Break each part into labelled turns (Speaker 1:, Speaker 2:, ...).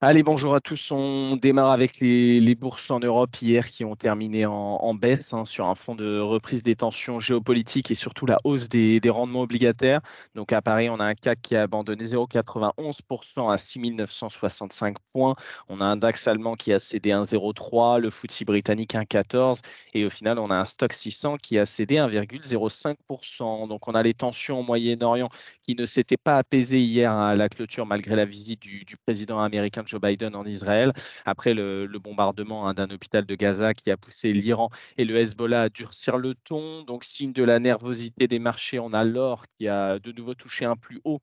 Speaker 1: Allez, bonjour à tous. On démarre avec les, bourses en Europe hier qui ont terminé en, baisse hein, sur un fond de reprise des tensions géopolitiques et surtout la hausse des, rendements obligataires. Donc à Paris, on a un CAC qui a abandonné 0,91% à 6965 points. On a un DAX allemand qui a cédé 1,03, le FTSE britannique 1,14 et au final, on a un stock 600 qui a cédé 1,05%. Donc on a les tensions au Moyen-Orient qui ne s'étaient pas apaisées hier à la clôture malgré la visite du, du président américain Joe Biden en Israël, après le, bombardement hein, d'un hôpital de Gaza qui a poussé l'Iran et le Hezbollah à durcir le ton. Donc, signe de la nervosité des marchés, on a l'or qui a de nouveau touché un plus haut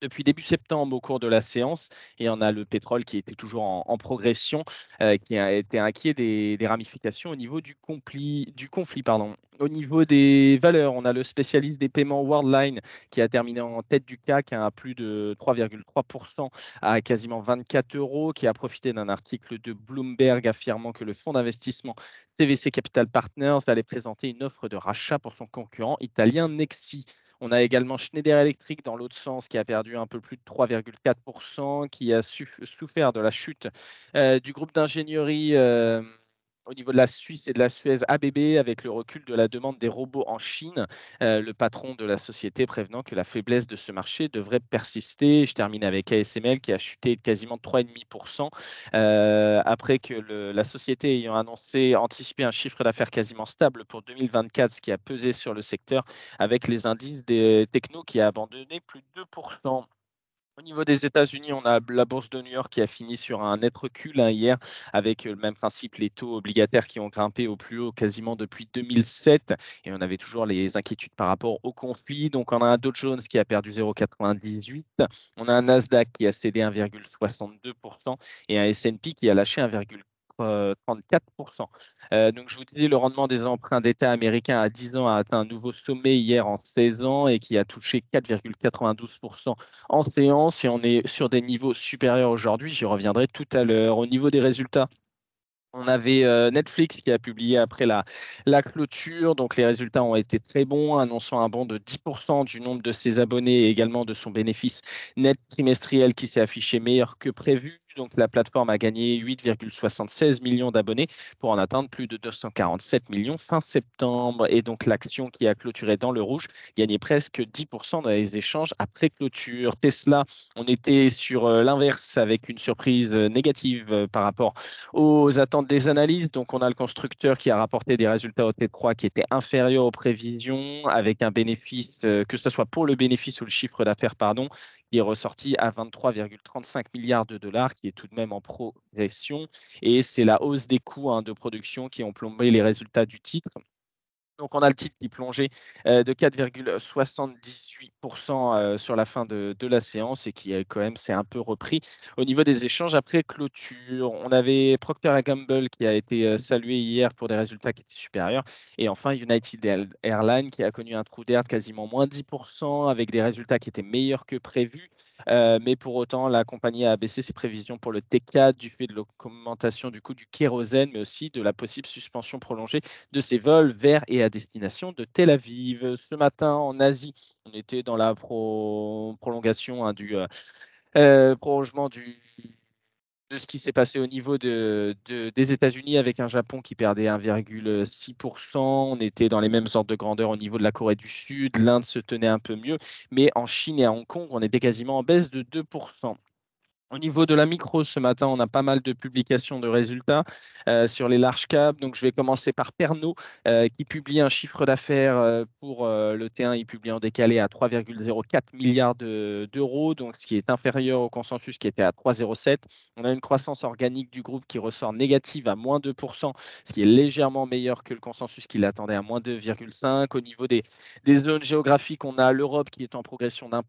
Speaker 1: depuis début septembre au cours de la séance et on a le pétrole qui était toujours en, progression, euh, qui a été inquiet des, ramifications au niveau du, du conflit. Pardon. Au niveau des valeurs, on a le spécialiste des paiements Worldline qui a terminé en tête du CAC hein, à plus de 3,3% à quasiment 24 euros, qui a profité d'un article de Bloomberg affirmant que le fonds d'investissement CVC Capital Partners allait présenter une offre de rachat pour son concurrent italien Nexi. On a également Schneider Electric dans l'autre sens qui a perdu un peu plus de 3,4%, qui a souffert de la chute euh, du groupe d'ingénierie. Euh, au niveau de la Suisse et de la Suez ABB avec le recul de la demande des robots en Chine. Euh, le patron de la société prévenant que la faiblesse de ce marché devrait persister. Je termine avec ASML qui a chuté de quasiment 3,5% euh, après que la société ayant annoncé anticiper un chiffre d'affaires quasiment stable pour 2024, ce qui a pesé sur le secteur avec les indices des technos qui a abandonné plus de 2%. Au niveau des États-Unis, on a la bourse de New York qui a fini sur un net recul hein, hier, avec le même principe, les taux obligataires qui ont grimpé au plus haut quasiment depuis 2007. Et on avait toujours les inquiétudes par rapport au conflit. Donc on a un Dow Jones qui a perdu 0,98. On a un Nasdaq qui a cédé 1,62% et un S&P qui a lâché 1,4%. 34%. Euh, donc, je vous disais, le rendement des emprunts d'État américains à 10 ans a atteint un nouveau sommet hier en 16 ans et qui a touché 4,92% en séance. Et on est sur des niveaux supérieurs aujourd'hui. J'y reviendrai tout à l'heure. Au niveau des résultats, on avait euh, Netflix qui a publié après la, la, clôture, donc les résultats ont été très bons, annonçant un bond de 10% du nombre de ses abonnés et également de son bénéfice net trimestriel qui s'est affiché meilleur que prévu. Donc la plateforme a gagné 8,76 millions d'abonnés pour en atteindre plus de 247 millions fin septembre. Et donc l'action qui a clôturé dans le rouge gagnait presque 10% dans les échanges après clôture. Tesla, on était sur euh, l'inverse avec une surprise euh, négative euh, par rapport aux attentes des analystes. Donc on a le constructeur qui a rapporté des résultats au T3 qui étaient inférieurs aux prévisions avec un bénéfice, que ce soit pour le bénéfice ou le chiffre d'affaires, pardon, qui est ressorti à 23,35 milliards de dollars, qui est tout de même en progression. Et c'est la hausse des coûts hein, de production qui ont plombé les résultats du titre. Donc, on a le titre qui plongeait euh, de 4,78% euh, sur la fin de, de, la séance et qui, quand même, s'est un peu repris. Au niveau des échanges, après clôture, on avait Procter Gamble qui a été euh, salué hier pour des résultats qui étaient supérieurs. Et enfin, United Airlines qui a connu un trou d'air de quasiment moins 10% avec des résultats qui étaient meilleurs que prévus. Euh, mais pour autant, la compagnie a baissé ses prévisions pour le T4 du fait de l'augmentation du coût du kérosène, mais aussi de la possible suspension prolongée de ses vols vers et à destination de Tel Aviv. Ce matin, en Asie, on était dans la pro prolongation hein, du euh, euh, prolongement du de ce qui s'est passé au niveau de, de, des États-Unis avec un Japon qui perdait 1,6%. On était dans les mêmes ordres de grandeur au niveau de la Corée du Sud. L'Inde se tenait un peu mieux. Mais en Chine et à Hong Kong, on était quasiment en baisse de 2%. Au niveau de la micro, ce matin, on a pas mal de publications de résultats euh, sur les large caps. Donc, je vais commencer par Pernod, euh, qui publie un chiffre d'affaires euh, pour le T1. Il publie en décalé à 3,04 milliards d'euros, donc ce qui est inférieur au consensus qui était à 3,07. On a une croissance organique du groupe qui ressort négative à moins 2%, ce qui est légèrement meilleur que le consensus qui l'attendait à moins 2,5. Au niveau des, des, zones géographiques, on a l'Europe qui est en progression d'un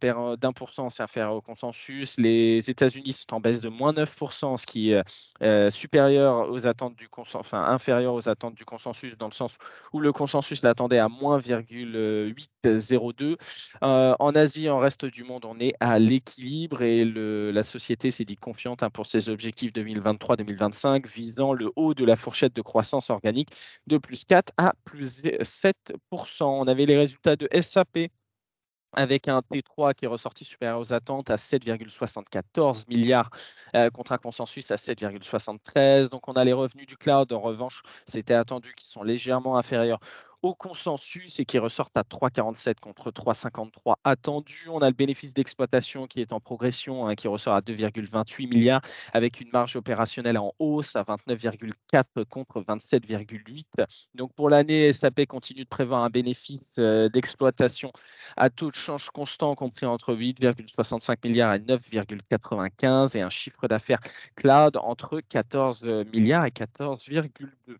Speaker 1: pour cent, c'est inférieur au consensus. Les États-Unis sont en baisse de moins 9%, ce qui est euh, supérieur aux attentes du enfin inférieur aux attentes du consensus, dans le sens où le consensus l'attendait à moins 0,802. Euh, en Asie, en reste du monde, on est à l'équilibre et le, la société s'est dit confiante hein, pour ses objectifs 2023-2025, visant le haut de la fourchette de croissance organique de plus 4 à plus 7%. On avait les résultats de SAP avec un T3 qui est ressorti supérieur aux attentes à 7,74 milliards euh, contre un consensus à 7,73. Donc on a les revenus du cloud, en revanche, c'était attendu, qui sont légèrement inférieurs au consensus et qui ressortent à 3,47 contre 3,53 attendus. On a le bénéfice d'exploitation qui est en progression, hein, qui ressort à 2,28 milliards, avec une marge opérationnelle en hausse à 29,4 contre 27,8. Donc pour l'année, SAP continue de prévoir un bénéfice euh, d'exploitation à taux de change constant compris entre 8,65 milliards et 9,95 et un chiffre d'affaires cloud entre 14 milliards et 14,2.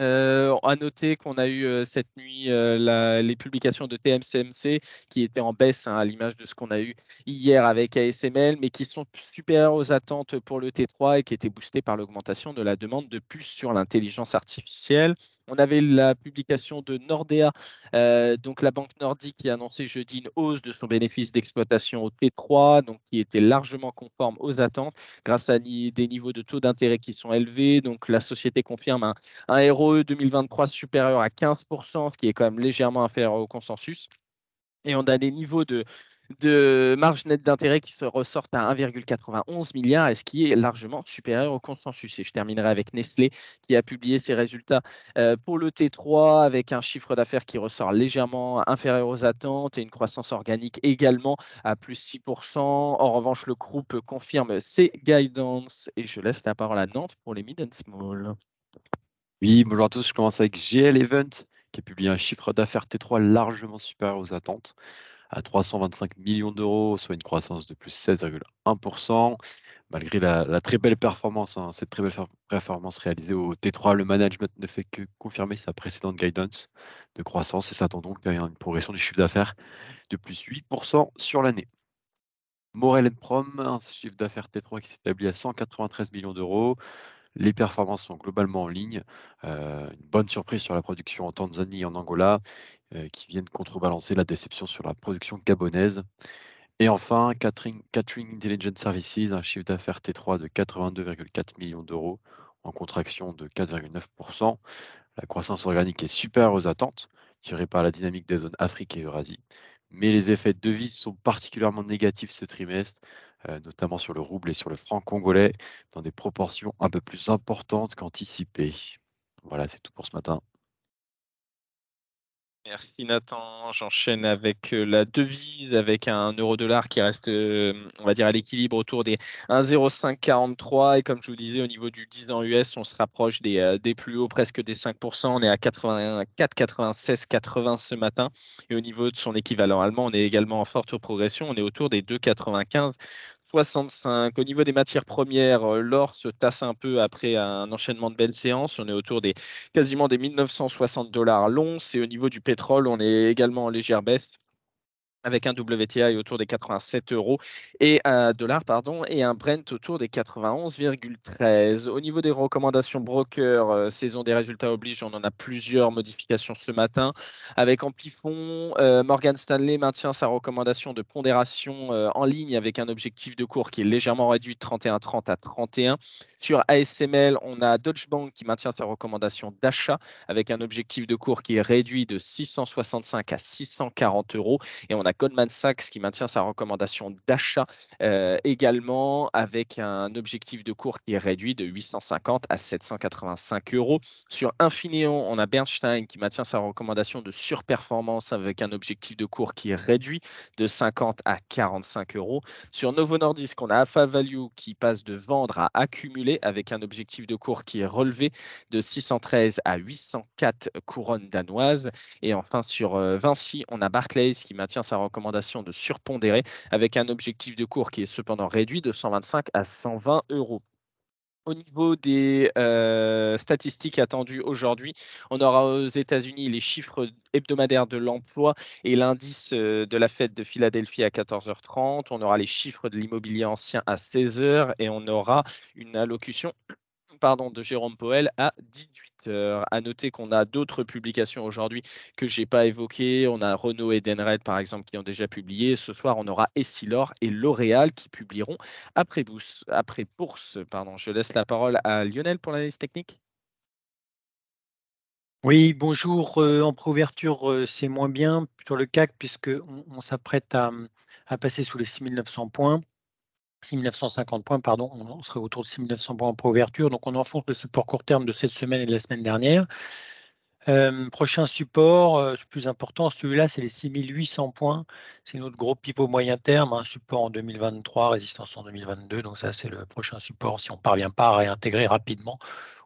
Speaker 1: Euh, à noter qu'on a eu euh, cette nuit euh, les publications de TMCMC qui étaient en baisse hein, à l'image de ce qu'on a eu hier avec ASML, mais qui sont supérieures aux attentes pour le T3 et qui étaient boostées par l'augmentation de la demande de puces sur l'intelligence artificielle. On avait la publication de Nordea, euh, donc la banque nordique qui a annoncé jeudi une hausse de son bénéfice d'exploitation au T3, donc qui était largement conforme aux attentes grâce à des niveaux de taux d'intérêt qui sont élevés. Donc la société confirme un, un ROE 2023 supérieur à 15%, ce qui est quand même légèrement inférieur au consensus. Et on a des niveaux de, de marge nette d'intérêt qui se ressortent à 1,91 milliard ce qui est largement supérieur au consensus. Et je terminerai avec Nestlé qui a publié ses résultats euh, pour le T3 avec un chiffre d'affaires qui ressort légèrement inférieur aux attentes et une croissance organique également à plus 6%. En revanche, le groupe confirme ses guidance et je laisse la parole à Nantes pour les mid and small.
Speaker 2: Oui, bonjour à tous. Je commence avec GL Event qui a publié un chiffre d'affaires T3 largement supérieur aux attentes à 325 millions d'euros, soit une croissance de plus 16,1%. Malgré la, très belle performance, hein, cette très belle performance réalisée au T3, le management ne fait que confirmer sa précédente guidance de croissance et s'attend donc à une progression du chiffre d'affaires de plus 8% sur l'année. Morel Prom, un chiffre d'affaires T3 qui s'établit à 193 millions d'euros. Les performances sont globalement en ligne. Une bonne surprise sur la production en Tanzanie et en Angola, qui viennent contrebalancer la déception sur la production gabonaise. Et enfin, Catering, Intelligence Services, un chiffre d'affaires T3 de 82,4 millions d'euros en contraction de 4,9%. La croissance organique est supérieure aux attentes, tirée par la dynamique des zones Afrique et Eurasie. Mais les effets de devises sont particulièrement négatifs ce trimestre, notamment sur le rouble et sur le franc congolais, dans des proportions un peu plus importantes qu'anticipées. Voilà, c'est tout pour ce matin.
Speaker 1: Merci Nathan. J'enchaîne avec euh, la devise, avec un euro-dollar qui reste, euh, on va dire, à l'équilibre autour des 1,0543. Et comme je vous disais, au niveau du 10 ans US, on se rapproche des, des plus hauts, presque des 5%. On est à 96, 80 ce matin. Et au niveau de son équivalent allemand, on est également en forte progression. On est autour des 2,95 65. Au niveau des matières premières, euh, l'or se tasse un peu après un enchaînement de belles séances. On est autour des quasiment des 1960 dollars l'once. Et au niveau du pétrole, on est également en légère baisse avec un WTI autour des 87 euros et un dollar pardon et un Brent autour des 91,13. Au niveau des recommandations broker, euh, saison des résultats oblige, on en a plusieurs modifications ce matin. Avec Amplifon, euh, Morgan Stanley maintient sa recommandation de pondération euh, en ligne avec un objectif de cours qui est légèrement réduit de 31,30 à 31. Sur ASML, on a Deutsche Bank qui maintient sa recommandation d'achat avec un objectif de cours qui est réduit de 665 à 640 euros et on a Goldman Sachs qui maintient sa recommandation d'achat euh, également avec un objectif de cours qui est réduit de 850 à 785 euros. Sur Infineon, on a Bernstein qui maintient sa recommandation de surperformance avec un objectif de cours qui est réduit de 50 à 45 euros. Sur Novo Nordisk, on a Alpha Value qui passe de vendre à accumuler avec un objectif de cours qui est relevé de 613 à 804 couronnes danoises. Et enfin, sur euh, Vinci, on a Barclays qui maintient sa recommandation de surpondérer avec un objectif de cours qui est cependant réduit de 125 à 120 euros. Au niveau des euh, statistiques attendues aujourd'hui, on aura aux États-Unis les chiffres hebdomadaires de l'emploi et l'indice euh, de la fête de Philadelphie à 14h30. On aura les chiffres de l'immobilier ancien à 16h et on aura une allocution pardon, de Jérôme Poel à 18 heures. À noter qu'on a d'autres publications aujourd'hui que je n'ai pas évoquées. On a Renault et Denred, par exemple, qui ont déjà publié. Ce soir, on aura Essilor et L'Oréal qui publieront après, bourse. Pardon. Je laisse la parole à Lionel pour l'analyse technique.
Speaker 3: Oui, bonjour. en préouverture, c'est moins bien sur le CAC puisqu'on on, s'apprête à, à, passer sous les 6900 points. 6950 points, pardon, on serait autour de 6900 points en préouverture. Donc on enfonce le support court terme de cette semaine et de la semaine dernière. Euh, prochain support, euh, plus important, celui-là, c'est les 6800 points. C'est notre gros pipeau moyen terme, un support en 2023, résistance en 2022. Donc ça, c'est le prochain support si on ne parvient pas à réintégrer rapidement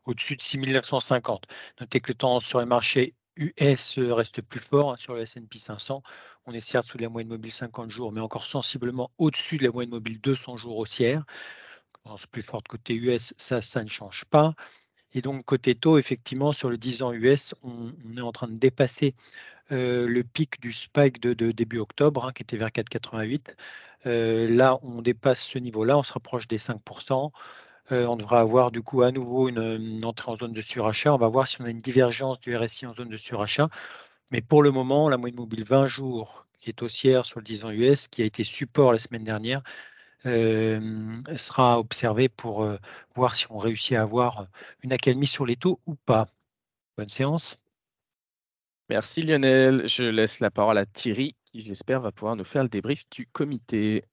Speaker 3: au-dessus de 6950. Notez que le temps sur les marchés US reste plus fort hein, sur le S&P 500. On est certes sous la moyenne mobile 50 jours, mais encore sensiblement au-dessus de la moyenne mobile 200 jours haussière. Tendance plus forte côté US, ça, ça ne change pas. Et donc, côté taux, effectivement, sur le 10 ans US, on, est en train de dépasser euh, le pic du spike de, début octobre, hein, qui était vers 4,88. Euh, là, on dépasse ce niveau-là, on se rapproche des 5%. Euh, on devra avoir du coup à nouveau une, entrée en zone de surachat. On va voir si on a une divergence du RSI en zone de surachat. Mais pour le moment, la moyenne mobile 20 jours qui est haussière sur le 10 ans US, qui a été support la semaine dernière, euh, sera observé pour euh, voir si on réussit à avoir une accalmie sur les taux ou pas. Bonne séance.
Speaker 1: Merci Lionel. Je laisse la parole à Thierry qui j'espère va pouvoir nous faire le débrief du comité.